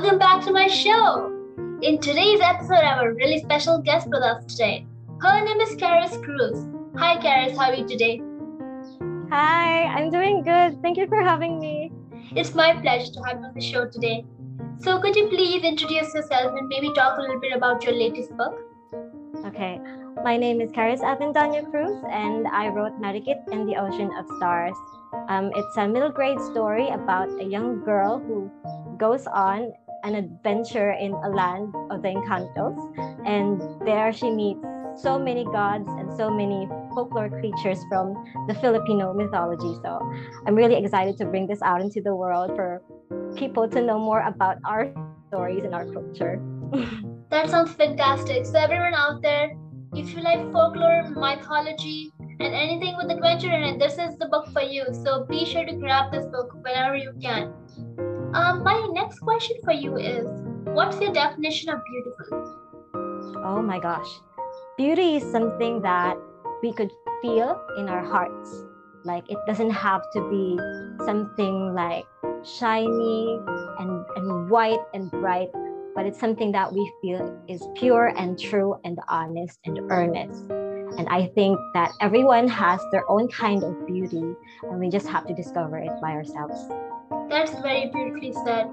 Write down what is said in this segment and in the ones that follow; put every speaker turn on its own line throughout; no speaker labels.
welcome back to my show. In today's episode, I have a really special guest with us today. Her name is Karis Cruz. Hi, Karis, how are you today?
Hi, I'm doing good. Thank you for having me.
It's my pleasure to have you on the show today. So, could you please introduce yourself and maybe talk a little bit about your latest book?
Okay, my name is Karis Avendaño Cruz, and I wrote Marikit in the Ocean of Stars. Um, it's a middle grade story about a young girl who goes on an adventure in a land of the Encantos, and there she meets so many gods and so many folklore creatures from the Filipino mythology. So I'm really excited to bring this out into the world for people to know more about our stories and our culture.
that sounds fantastic. So, everyone out there, if you like folklore, mythology, and anything with adventure in it, this is the book for you. So, be sure to grab this book whenever you can. Um, my next question for you is What's your definition of beautiful?
Oh my gosh. Beauty is something that we could feel in our hearts. Like it doesn't have to be something like shiny and, and white and bright, but it's something that we feel is pure and true and honest and earnest. And I think that everyone has their own kind of beauty, and we just have to discover it by ourselves.
That's very beautifully said.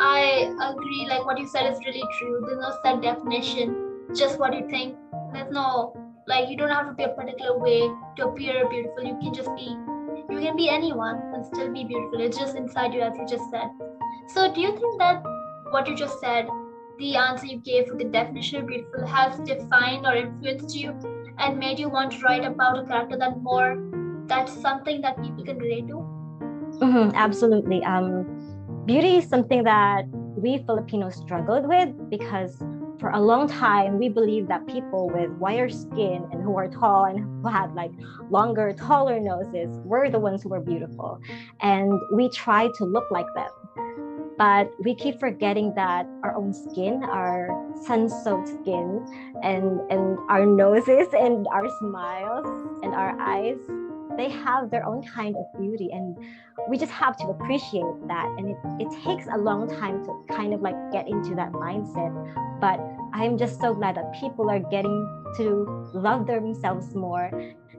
I agree, like what you said is really true. There's no set definition, just what you think. There's no, like, you don't have to be a particular way to appear beautiful. You can just be you can be anyone and still be beautiful. It's just inside you, as you just said. So, do you think that what you just said, the answer you gave for the definition of beautiful, has defined or influenced you and made you want to write about a character that more that's something that people can relate to?
Mm-hmm, absolutely. Um, beauty is something that we Filipinos struggled with because for a long time we believed that people with whiter skin and who are tall and who had like longer taller noses were the ones who were beautiful. And we tried to look like them. But we keep forgetting that our own skin our sun-soaked skin and and our noses and our smiles and our eyes they have their own kind of beauty. And we just have to appreciate that. And it, it takes a long time to kind of like get into that mindset. But i'm just so glad that people are getting to love themselves more.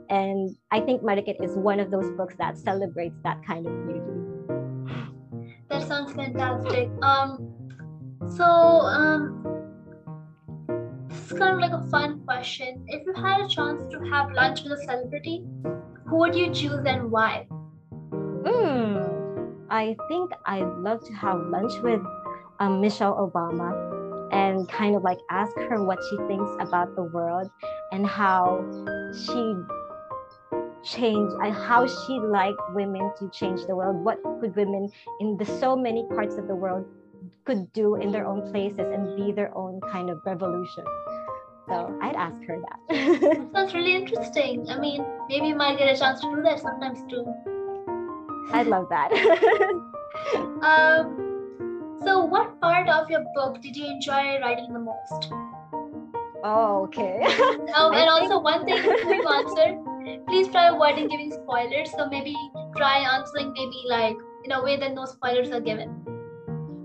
And i think marikit is one of those books that celebrates that kind of beauty.
That sounds fantastic. Um so um this is kind of like a fun question. If you had a chance to have lunch with a celebrity who would you choose and why?
Hmm. I think I'd love to have lunch with um, Michelle Obama and kind of like ask her what she thinks about the world and how she change and how she like women to change the world what could women in the so many parts of the world could do in their own places and be their own kind of revolution so I'd ask her
that. Sounds really interesting. I mean, maybe you might get a chance to do that sometimes too.
I'd love that.
um, so, what part of your book did you enjoy writing the most?
Oh, okay.
oh, and also one thing before you answer, please try avoiding giving spoilers. So maybe try answering maybe like in a way that no spoilers are given.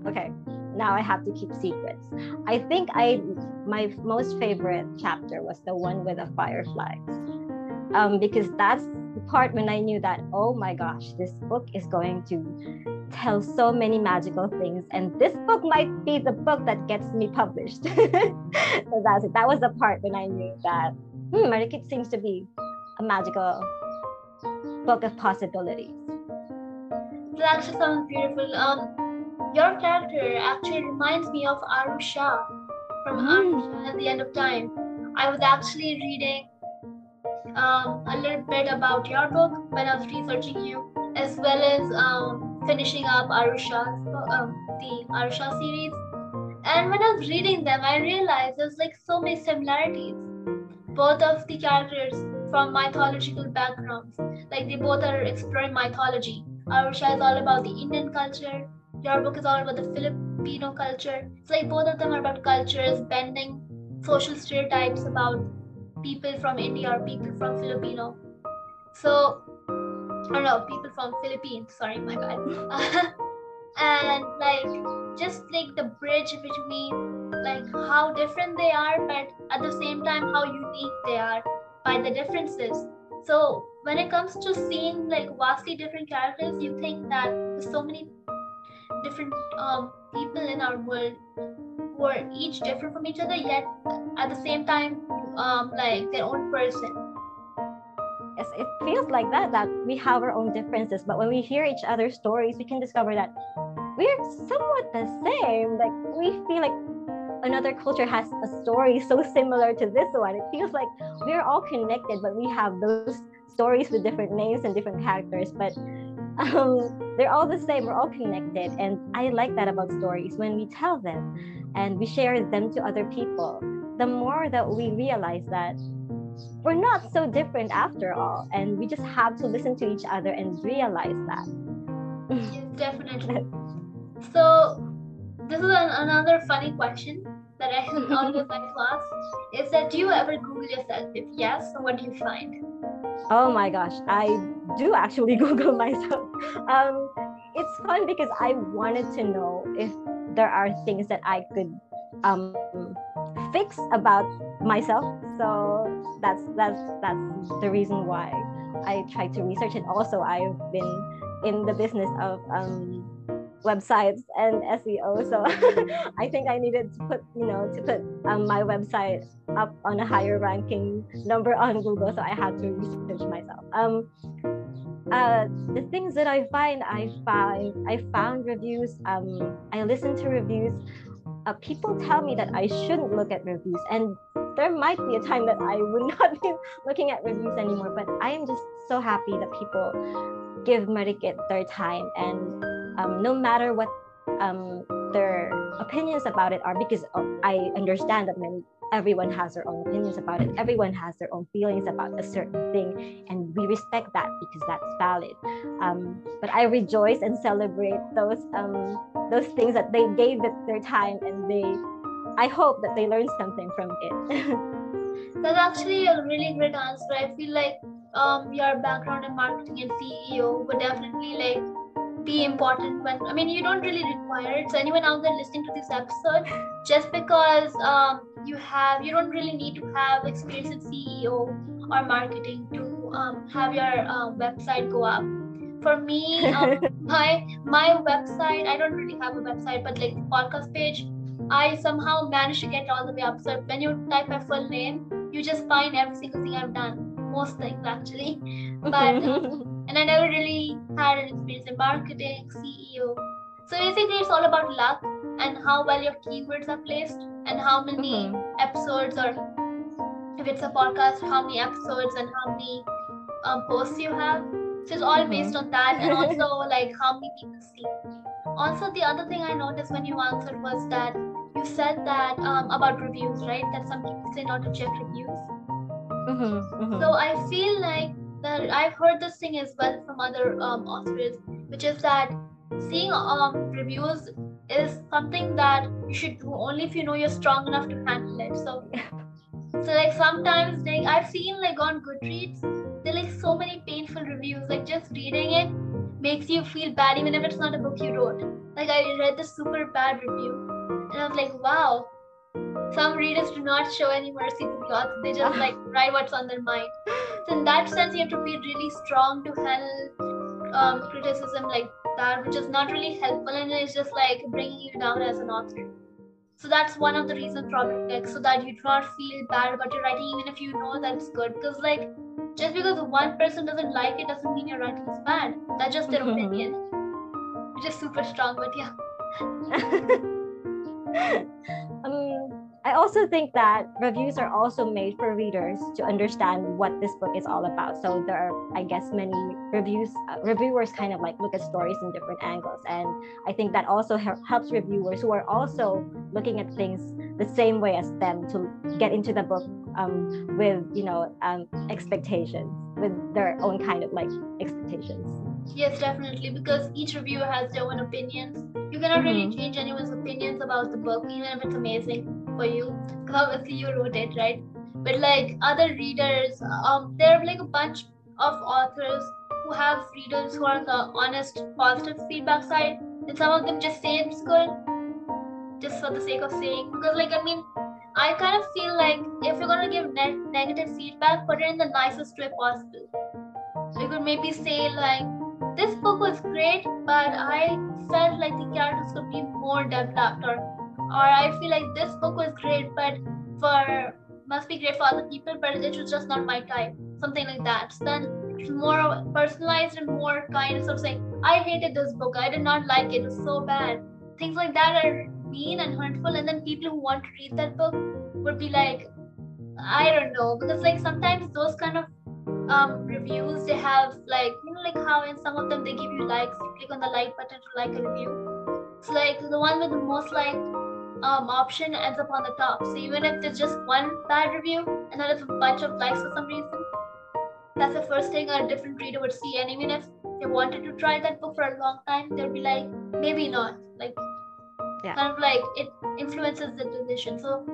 Okay now I have to keep secrets. I think I my most favorite chapter was the one with the fireflies. Um, because that's part when I knew that, oh my gosh, this book is going to tell so many magical things. And this book might be the book that gets me published. so that's it. That was the part when I knew that, hmm, Marikit seems to be a magical book of possibilities.
That actually sounds beautiful. Um, your character actually reminds me of Aru Shah from mm. Aru Shah at the end of time. I was actually reading um, a little bit about your book when I was researching you, as well as um, finishing up Aru Shah, um, the Aru Shah series. And when I was reading them, I realized there's like so many similarities. Both of the characters from mythological backgrounds, like they both are exploring mythology. Aru Shah is all about the Indian culture, your book is all about the Filipino culture. It's like both of them are about cultures, bending social stereotypes about people from India or people from Filipino. So, I don't know, people from Philippines, sorry, my bad. and like, just like the bridge between like how different they are, but at the same time how unique they are by the differences. So when it comes to seeing like vastly different characters, you think that there's so many different um, people in our world who are each different from each other, yet at the same time, um, like their own person.
Yes, it feels like that, that we have our own differences, but when we hear each other's stories, we can discover that we're somewhat the same. Like we feel like another culture has a story so similar to this one. It feels like we're all connected, but we have those stories with different names and different characters. But um, they're all the same. We're all connected, and I like that about stories. When we tell them and we share them to other people, the more that we realize that we're not so different after all, and we just have to listen to each other and realize that.
yes, definitely. So, this is an, another funny question that I always like to ask: Is that do you ever Google yourself? If yes, what do you find?
Oh my gosh, I do actually Google myself. Um, it's fun because I wanted to know if there are things that I could um, fix about myself. So that's that's that's the reason why I tried to research it. Also, I've been in the business of um, websites and SEO. So I think I needed to put, you know, to put um, my website up on a higher ranking number on Google. So I had to research myself. Um, uh, the things that I find, I find, I found reviews. Um, I listen to reviews. Uh, people tell me that I shouldn't look at reviews, and there might be a time that I would not be looking at reviews anymore. But I am just so happy that people give Marikit their time and um, no matter what um, their opinions about it are, because I understand that many everyone has their own opinions about it. Everyone has their own feelings about a certain thing, and we respect that because that's valid. Um, but I rejoice and celebrate those um, those things that they gave it their time, and they. I hope that they learned something from
it. that's actually a really great answer. I feel like um, your background in marketing and CEO would definitely like be important when i mean you don't really require it. So anyone out there listening to this episode just because um, you have you don't really need to have experience in ceo or marketing to um, have your uh, website go up. For me um, my my website i don't really have a website but like the podcast page i somehow managed to get all the way up. So when you type my full name you just find every single thing i've done. Most things actually. But um, and I never really had an experience in marketing, CEO. So basically, it's all about luck and how well your keywords are placed and how many mm-hmm. episodes, or if it's a podcast, how many episodes and how many um, posts you have. So it's all mm-hmm. based on that, and also like how many people see. Also, the other thing I noticed when you answered was that you said that um, about reviews, right? That some people say not to check reviews. Mm-hmm, mm-hmm. So I feel like that I've heard this thing as well from other um, authors, which is that seeing um, reviews is something that you should do only if you know you're strong enough to handle it. So, so like sometimes like I've seen like on Goodreads, there are like so many painful reviews. Like just reading it makes you feel bad, even if it's not a book you wrote. Like I read this super bad review, and I was like, wow, some readers do not show any mercy to the author. They just like write what's on their mind. So in that sense, you have to be really strong to handle um, criticism like that, which is not really helpful and it's just like bringing you down as an author. So that's one of the reasons probably like so that you do not feel bad about your writing even if you know that it's good. Because like just because one person doesn't like it doesn't mean your writing is bad. That's just their mm-hmm. opinion. Which is super strong, but yeah.
um I also think that reviews are also made for readers to understand what this book is all about. So there are, I guess, many reviews. Uh, reviewers kind of like look at stories in different angles, and I think that also helps reviewers who are also looking at things the same way as them to get into the book um, with you know um, expectations, with their own kind of like expectations.
Yes, definitely, because each reviewer has their own opinions. You cannot mm-hmm. really change anyone's opinions about the book, even if it's amazing for you because obviously you wrote it right but like other readers um there are like a bunch of authors who have readers who are on the honest positive feedback side and some of them just say it's good just for the sake of saying because like I mean I kind of feel like if you're gonna give ne- negative feedback, put it in the nicest way possible. So you could maybe say like, "This book was great, but I felt like the characters could be more developed," or, "Or I feel like this book was great, but for must be great for other people, but it was just not my type." Something like that. So then more personalized and more kind of sort of saying, "I hated this book. I did not like it. It was so bad." Things like that are mean and hurtful and then people who want to read that book would be like i don't know because like sometimes those kind of um, reviews they have like you know like how in some of them they give you likes you click on the like button to like a review it's like the one with the most like um, option ends up on the top. So even if there's just one bad review and then it's a bunch of likes for some reason that's the first thing a different reader would see. And even if they wanted to try that book for a long time they'll be like maybe not. Like
yeah.
kind of like it influences the decision. So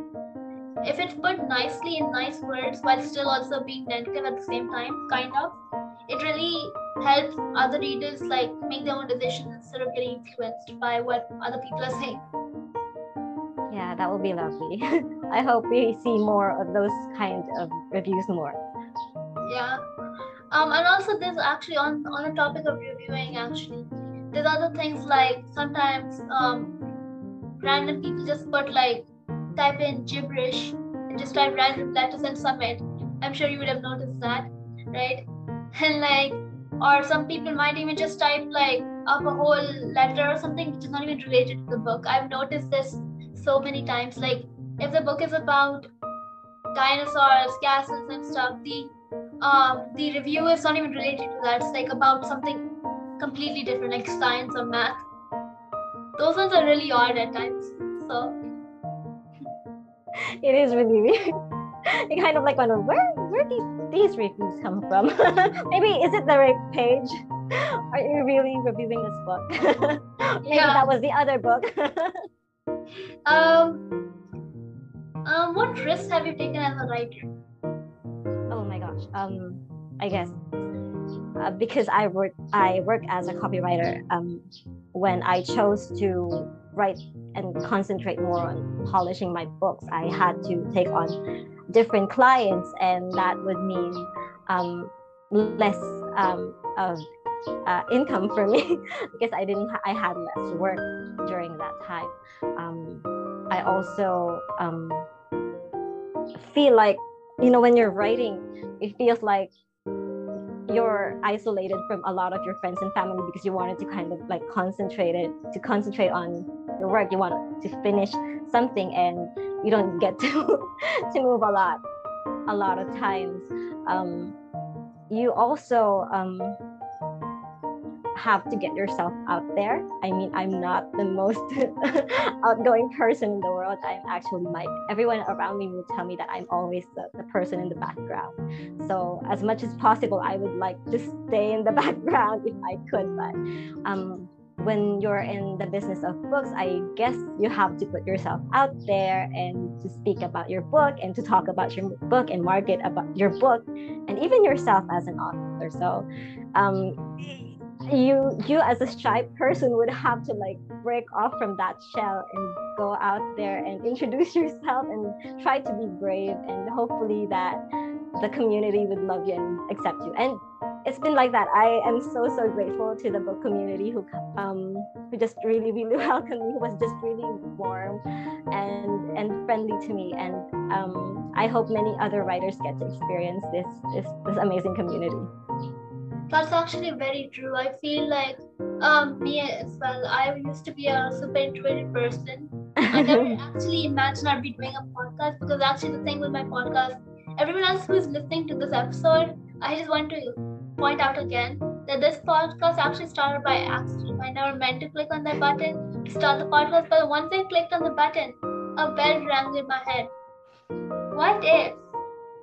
if it's put nicely in nice words while still also being negative at the same time kind of it really helps other readers like make their own decisions instead of getting influenced by what other people are saying
yeah that would be lovely i hope we see more of those kind of reviews more
yeah um and also there's actually on on the topic of reviewing actually there's other things like sometimes um random people just put like type in gibberish and just type random letters and submit. I'm sure you would have noticed that, right? And like, or some people might even just type like up a whole letter or something which is not even related to the book. I've noticed this so many times. Like, if the book is about dinosaurs, castles, and stuff, the um the review is not even related to that. It's like about something completely different, like science or math those ones are really odd at times. So
it is really weird. you kind of like wonder where where these these reviews come from. Maybe is it the right page? Are you really reviewing this book? Maybe yeah. that was the other book.
Um, um, what risks have you taken as a writer?
Oh my gosh. Um, I guess uh, because I work I work as a copywriter. Um, when I chose to write and concentrate more on polishing my books, I had to take on different clients, and that would mean um, less um, of uh, income for me because I didn't. I had less work during that time. Um, I also um, feel like you know when you're writing, it feels like you're isolated from a lot of your friends and family because you wanted to kind of like concentrate it to concentrate on your work you want to finish something and you don't get to to move a lot a lot of times um, you also um, have to get yourself out there. I mean, I'm not the most outgoing person in the world. I'm actually like everyone around me will tell me that I'm always the, the person in the background. So as much as possible, I would like to stay in the background if I could. But um, when you're in the business of books, I guess you have to put yourself out there and to speak about your book and to talk about your book and market about your book and even yourself as an author. So um, you you as a shy person would have to like break off from that shell and go out there and introduce yourself and try to be brave and hopefully that the community would love you and accept you. And it's been like that. I am so so grateful to the book community who um who just really really welcomed me who was just really warm and and friendly to me. And um i hope many other writers get to experience this this, this amazing community
that's actually very true. I feel like um, me as well. I used to be a super introverted person. I never actually imagined I'd be doing a podcast because actually the thing with my podcast, everyone else who is listening to this episode, I just want to point out again that this podcast actually started by accident. I never meant to click on that button to start the podcast, but once I clicked on the button, a bell rang in my head. What if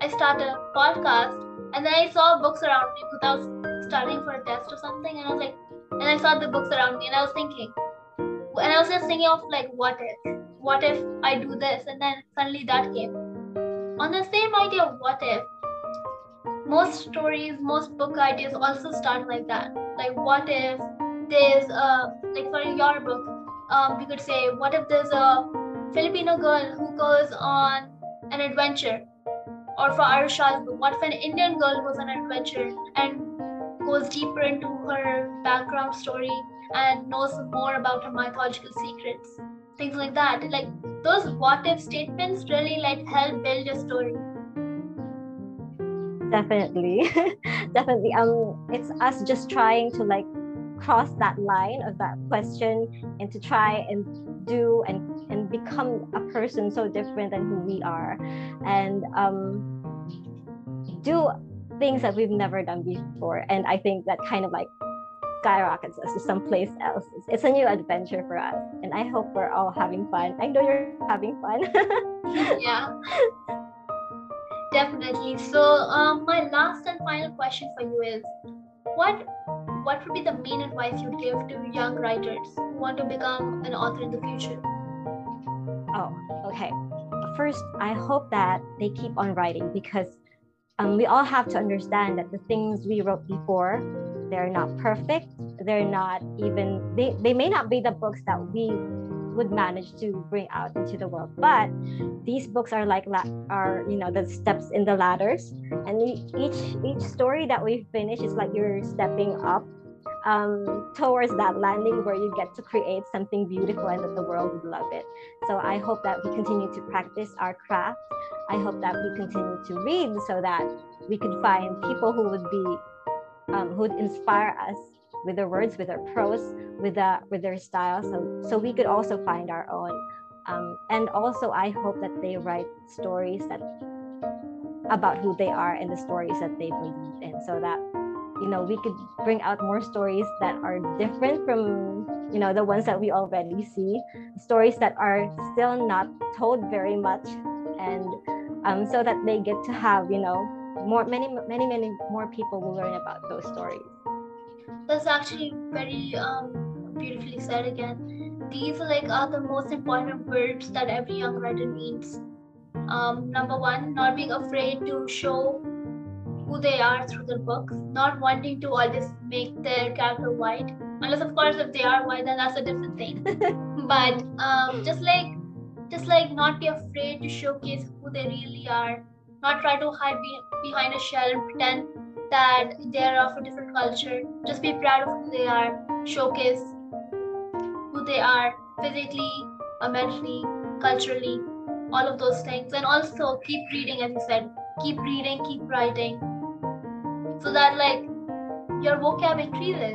I start a podcast and then I saw books around me was studying for a test or something, and I was like, and I saw the books around me, and I was thinking, and I was just thinking of like, what if, what if I do this, and then suddenly that came. On the same idea of what if, most stories, most book ideas also start like that. Like, what if there's a like for your book, um, we could say, what if there's a Filipino girl who goes on an adventure? Or for Aru Shah's book, what if an Indian girl goes on an adventure and goes deeper into her background story and knows more about her mythological secrets? Things like that. Like those what if statements really like help build a story.
Definitely. Definitely. Um it's us just trying to like cross that line of that question and to try and do and and become a person so different than who we are and um, do things that we've never done before. And i think that kind of like skyrockets us to someplace else. It's, a new adventure for us. And i hope we're all having fun. I know you're having fun.
Yeah. Definitely. So um, my last and final question for you is what what would be the main advice you'd give to young writers who want to become an author in the future?
Oh, okay. First, I hope that they keep on writing because um, we all have to understand that the things we wrote before, they're not perfect. They're not even, they, they may not be the books that we would manage to bring out into the world but these books are like la- are you know the steps in the ladders and each each story that we finish is like you're stepping up um, towards that landing where you get to create something beautiful and that the world would love it. So I hope that we continue to practice our craft. I hope that we continue to read so that we could find people who would be um, who would inspire us with their words, with their prose, with the with their style. So so we could also find our own. Um, and also, I hope that they write stories that about who they are and the stories that they believe in, so that you know we could bring out more stories that are different from you know the ones that we already see, stories that are still not told very much, and um, so that they get to have you know more many many many more people will learn about those stories.
That's actually very um, beautifully said again. These like are the most important words that every young writer needs. Um, number one, not being afraid to show who they are through their books, not wanting to always make their character white. Unless of course if they are white, then that's a different thing. but um, just like just like not be afraid to showcase who they really are, not try to hide be- behind a shell and pretend that they're of a different culture. Just be proud of who they are, showcase who they are physically, mentally, culturally, all of those things. And also keep reading, as you said, keep reading, keep writing, so that like your vocab increases.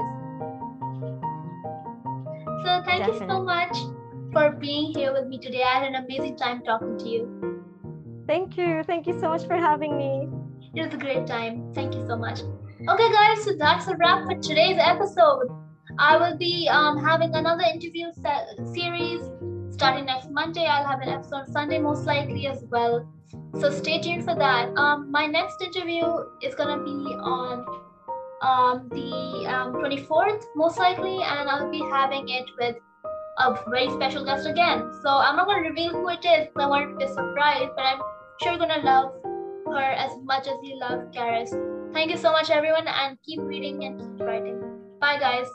So thank Definitely. you so much for being here with me today. I had an amazing time talking to you.
Thank you. Thank you so much for having me.
It was a great time. Thank you so much. Okay, guys, so that's a wrap for today's episode. I will be um, having another interview se- series starting next Monday. I'll have an episode Sunday, most likely as well. So stay tuned for that. Um, my next interview is gonna be on um, the um, 24th, most likely, and I'll be having it with a very special guest again. So I'm not gonna reveal who it is I want it to be a surprise, but I'm sure you're gonna love her as much as you love Karis. Thank you so much, everyone, and keep reading and keep writing. Bye, guys.